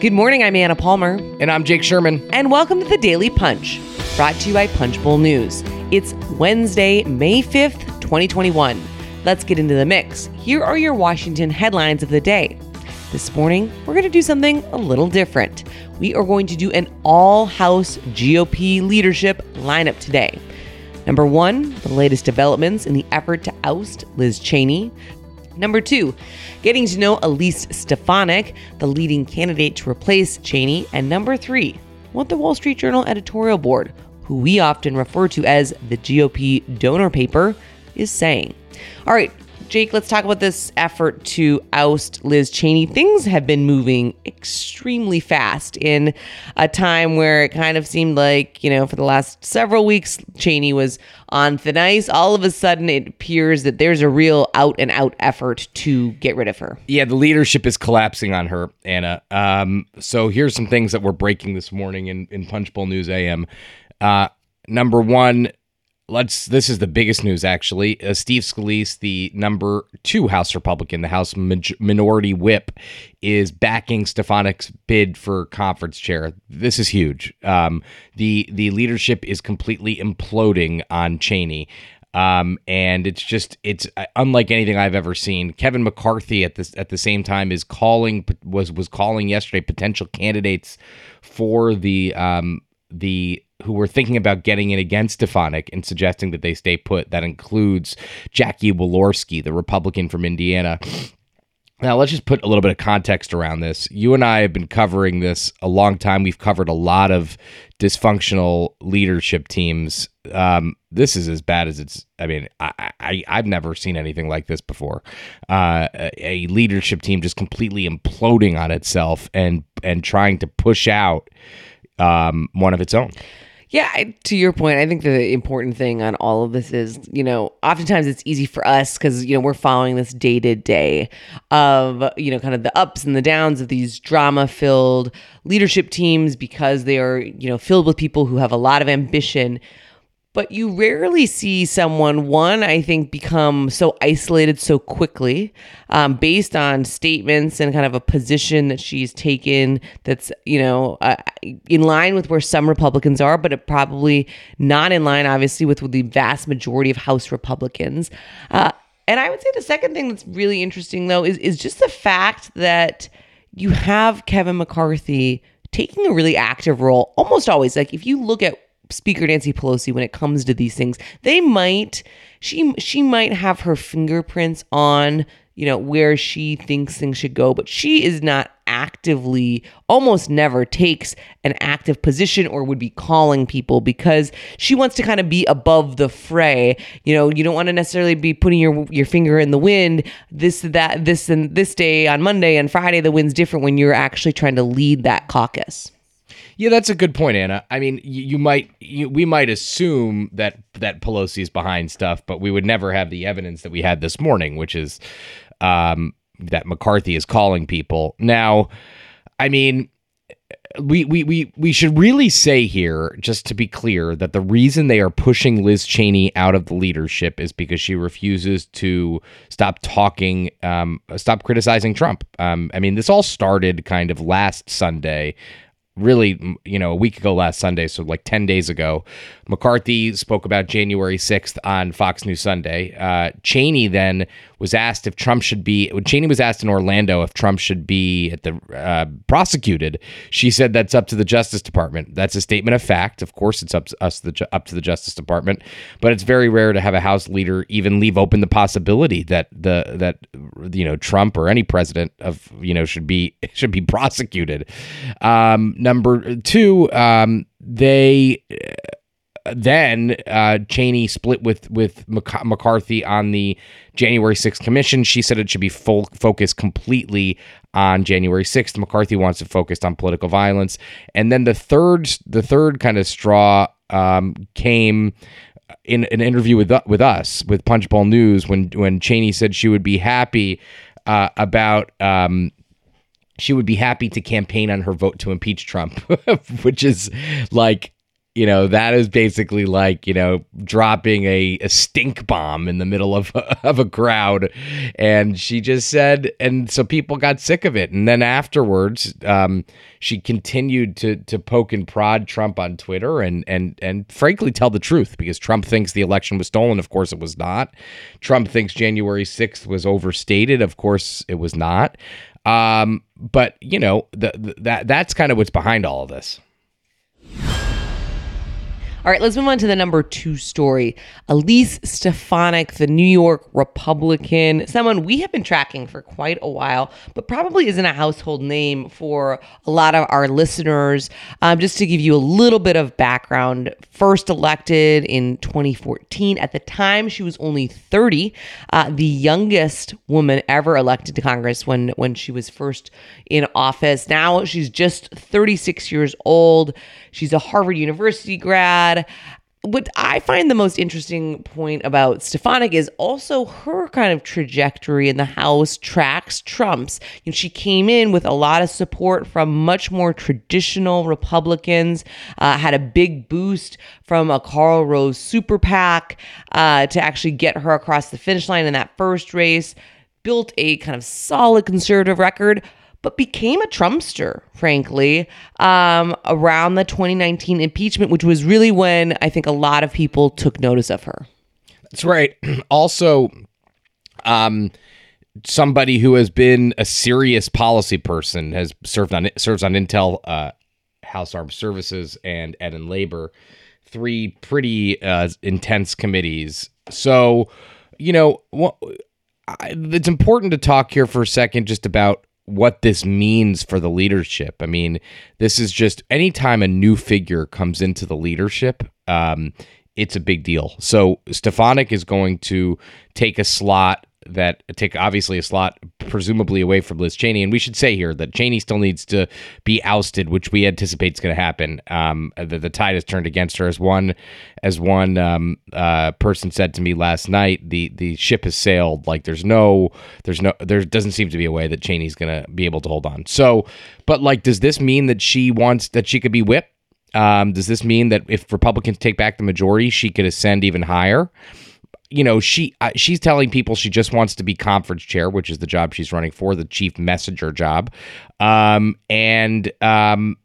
Good morning, I'm Anna Palmer. And I'm Jake Sherman. And welcome to the Daily Punch, brought to you by Punchbowl News. It's Wednesday, May 5th, 2021. Let's get into the mix. Here are your Washington headlines of the day. This morning, we're going to do something a little different. We are going to do an all House GOP leadership lineup today. Number one, the latest developments in the effort to oust Liz Cheney. Number two, getting to know Elise Stefanik, the leading candidate to replace Cheney. And number three, what the Wall Street Journal editorial board, who we often refer to as the GOP donor paper, is saying. All right, Jake, let's talk about this effort to oust Liz Cheney. Things have been moving extremely fast in a time where it kind of seemed like, you know, for the last several weeks, Cheney was on thin ice. All of a sudden, it appears that there's a real out and out effort to get rid of her. Yeah, the leadership is collapsing on her, Anna. Um, so here's some things that we're breaking this morning in, in Punchbowl News AM. Uh, number one, let's this is the biggest news actually. Uh, steve scalise the number two house republican the house minority whip is backing stefanik's bid for conference chair. This is huge. Um, the the leadership is completely imploding on cheney. Um, and it's just it's uh, unlike anything I've ever seen. Kevin McCarthy at this at the same time is calling was was calling yesterday potential candidates for the um, the who were thinking about getting in against Stefanik and suggesting that they stay put. That includes Jackie Walorski, the Republican from Indiana. Now, let's just put a little bit of context around this. You and I have been covering this a long time. We've covered a lot of dysfunctional leadership teams. Um, this is as bad as it's. I mean, I, I have never seen anything like this before. Uh, a, a leadership team just completely imploding on itself and and trying to push out um, one of its own. Yeah, to your point, I think the important thing on all of this is, you know, oftentimes it's easy for us because, you know, we're following this day to day of, you know, kind of the ups and the downs of these drama filled leadership teams because they are, you know, filled with people who have a lot of ambition but you rarely see someone one i think become so isolated so quickly um, based on statements and kind of a position that she's taken that's you know uh, in line with where some republicans are but it probably not in line obviously with, with the vast majority of house republicans. Uh, and i would say the second thing that's really interesting though is, is just the fact that you have kevin mccarthy taking a really active role almost always. Like if you look at Speaker Nancy Pelosi when it comes to these things. They might she she might have her fingerprints on, you know, where she thinks things should go, but she is not actively almost never takes an active position or would be calling people because she wants to kind of be above the fray. You know, you don't want to necessarily be putting your your finger in the wind. This that this and this day on Monday and Friday the wind's different when you're actually trying to lead that caucus. Yeah, that's a good point, Anna. I mean, you, you might, you, we might assume that that Pelosi is behind stuff, but we would never have the evidence that we had this morning, which is um, that McCarthy is calling people. Now, I mean, we, we we we should really say here, just to be clear, that the reason they are pushing Liz Cheney out of the leadership is because she refuses to stop talking, um, stop criticizing Trump. Um, I mean, this all started kind of last Sunday really, you know, a week ago last Sunday, so like 10 days ago, McCarthy spoke about January 6th on Fox News Sunday. Uh, Cheney then was asked if Trump should be, Cheney was asked in Orlando if Trump should be at the uh, prosecuted, she said that's up to the Justice Department. That's a statement of fact. Of course, it's up to us, the, up to the Justice Department, but it's very rare to have a House leader even leave open the possibility that the that you know Trump or any president of you know should be should be prosecuted. Um, number two, um, they then uh, Cheney split with with McCarthy on the January 6th commission. She said it should be full focused completely on January 6th. McCarthy wants it focused on political violence. And then the third the third kind of straw um, came in an interview with with us with Punchbowl News when when Cheney said she would be happy uh, about um, she would be happy to campaign on her vote to impeach Trump, which is like you know that is basically like you know dropping a, a stink bomb in the middle of of a crowd. And she just said and so people got sick of it. And then afterwards um, she continued to to poke and prod Trump on Twitter and and and frankly tell the truth because Trump thinks the election was stolen. Of course it was not. Trump thinks January 6th was overstated. Of course it was not um, but you know the, the, that that's kind of what's behind all of this all right, let's move on to the number two story. Elise Stefanik, the New York Republican, someone we have been tracking for quite a while, but probably isn't a household name for a lot of our listeners. Um, just to give you a little bit of background, first elected in 2014. At the time, she was only 30, uh, the youngest woman ever elected to Congress when, when she was first in office. Now she's just 36 years old. She's a Harvard University grad. What I find the most interesting point about Stefanik is also her kind of trajectory in the House tracks Trump's. You know, she came in with a lot of support from much more traditional Republicans, uh, had a big boost from a Karl Rove super PAC uh, to actually get her across the finish line in that first race, built a kind of solid conservative record but became a Trumpster, frankly, um, around the 2019 impeachment, which was really when I think a lot of people took notice of her. That's right. also, um, somebody who has been a serious policy person has served on serves on Intel, uh, House Armed Services, and Ed and Labor, three pretty uh, intense committees. So, you know, it's important to talk here for a second just about what this means for the leadership. I mean, this is just anytime a new figure comes into the leadership, um, it's a big deal. So Stefanik is going to take a slot that take obviously a slot presumably away from Liz Cheney. And we should say here that Cheney still needs to be ousted, which we anticipate is going to happen. Um, the, the tide has turned against her, as one as one um, uh, person said to me last night. The the ship has sailed. Like there's no there's no there doesn't seem to be a way that Cheney's going to be able to hold on. So, but like, does this mean that she wants that she could be whipped? Um, does this mean that if Republicans take back the majority, she could ascend even higher? You know she uh, she's telling people she just wants to be conference chair which is the job she's running for the chief messenger job um, and um,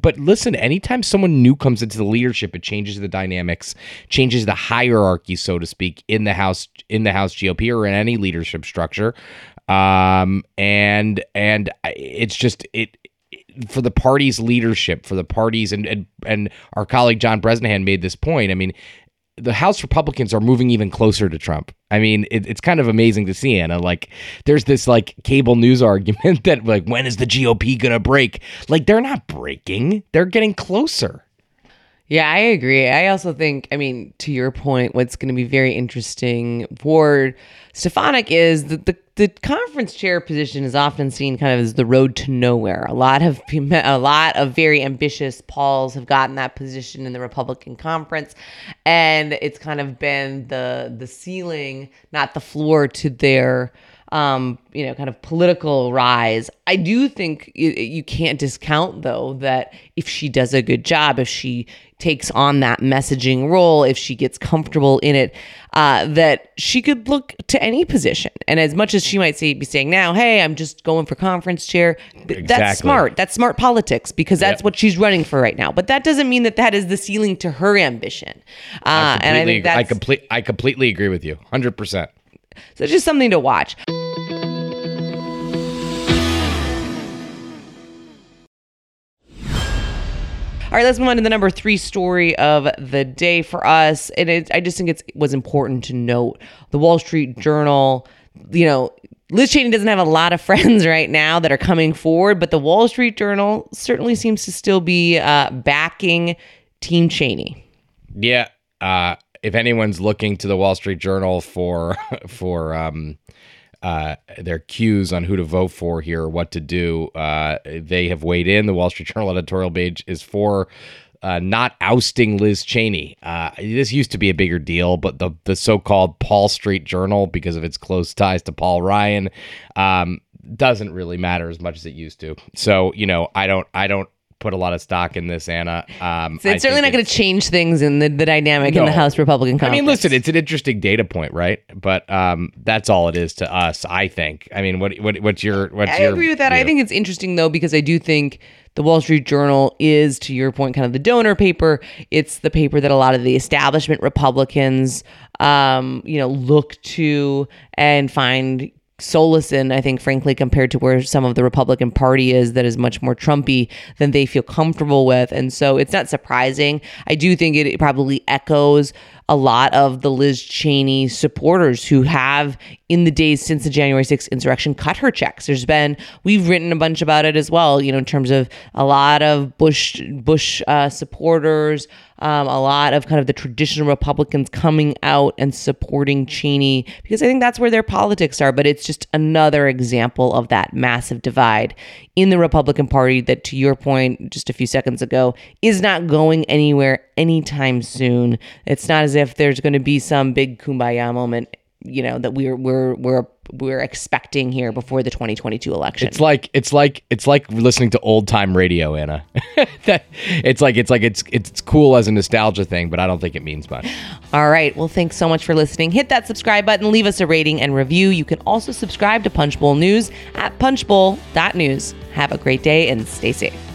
but listen anytime someone new comes into the leadership it changes the dynamics changes the hierarchy so to speak in the house in the house gop or in any leadership structure um, and and it's just it for the party's leadership, for the parties, and, and and our colleague John Bresnahan made this point. I mean, the House Republicans are moving even closer to Trump. I mean, it, it's kind of amazing to see, Anna. Like, there's this like cable news argument that like, when is the GOP gonna break? Like, they're not breaking; they're getting closer. Yeah, I agree. I also think, I mean, to your point, what's going to be very interesting for Stefanik is that the, the conference chair position is often seen kind of as the road to nowhere. A lot of a lot of very ambitious Pauls have gotten that position in the Republican conference, and it's kind of been the the ceiling, not the floor, to their um, you know, kind of political rise. I do think you, you can't discount, though, that if she does a good job, if she takes on that messaging role, if she gets comfortable in it, uh, that she could look to any position. And as much as she might say, be saying now, hey, I'm just going for conference chair, exactly. that's smart. That's smart politics because that's yep. what she's running for right now. But that doesn't mean that that is the ceiling to her ambition. Uh, I and I think that's, I, complete, I completely agree with you, 100%. So it's just something to watch. All right, let's move on to the number three story of the day for us. And it, I just think it was important to note the Wall Street Journal, you know, Liz Cheney doesn't have a lot of friends right now that are coming forward, but the Wall Street Journal certainly seems to still be uh, backing Team Cheney. Yeah. Uh, if anyone's looking to the Wall Street Journal for for um, uh, their cues on who to vote for here, what to do. Uh, they have weighed in. The Wall Street Journal editorial page is for uh, not ousting Liz Cheney. Uh, this used to be a bigger deal, but the the so-called Paul Street Journal, because of its close ties to Paul Ryan, um, doesn't really matter as much as it used to. So you know, I don't I don't put a lot of stock in this, Anna. Um, So it's certainly not going to change things in the, the dynamic in the House Republican I mean, listen, it's an interesting data point, right? But um, that's all it is to us, I think. I mean, what what what's your what's your I your agree with that. I think it's interesting though because I do think the Wall Street Journal is, to your point, kind of the donor paper. It's the paper that a lot of the establishment Republicans, um, you know, look to and find solace in. I think, frankly, compared to where some of the Republican Party is, that is much more Trumpy than they feel comfortable with, and so it's not surprising. I do think it probably echoes a lot of the Liz Cheney supporters who have, in the days since the January 6th insurrection, cut her checks. There's been, we've written a bunch about it as well, you know, in terms of a lot of Bush Bush uh, supporters, um, a lot of kind of the traditional Republicans coming out and supporting Cheney because I think that's where their politics are. But it's just another example of that massive divide in the Republican Party that, to your point just a few seconds ago, is not going anywhere anytime soon. It's not as if there's going to be some big kumbaya moment, you know, that we're we're we're we're expecting here before the 2022 election. It's like it's like it's like listening to old time radio, Anna. that it's like it's like it's it's cool as a nostalgia thing, but I don't think it means much. All right. Well, thanks so much for listening. Hit that subscribe button, leave us a rating and review. You can also subscribe to Punchbowl News at punchbowl.news. Have a great day and stay safe.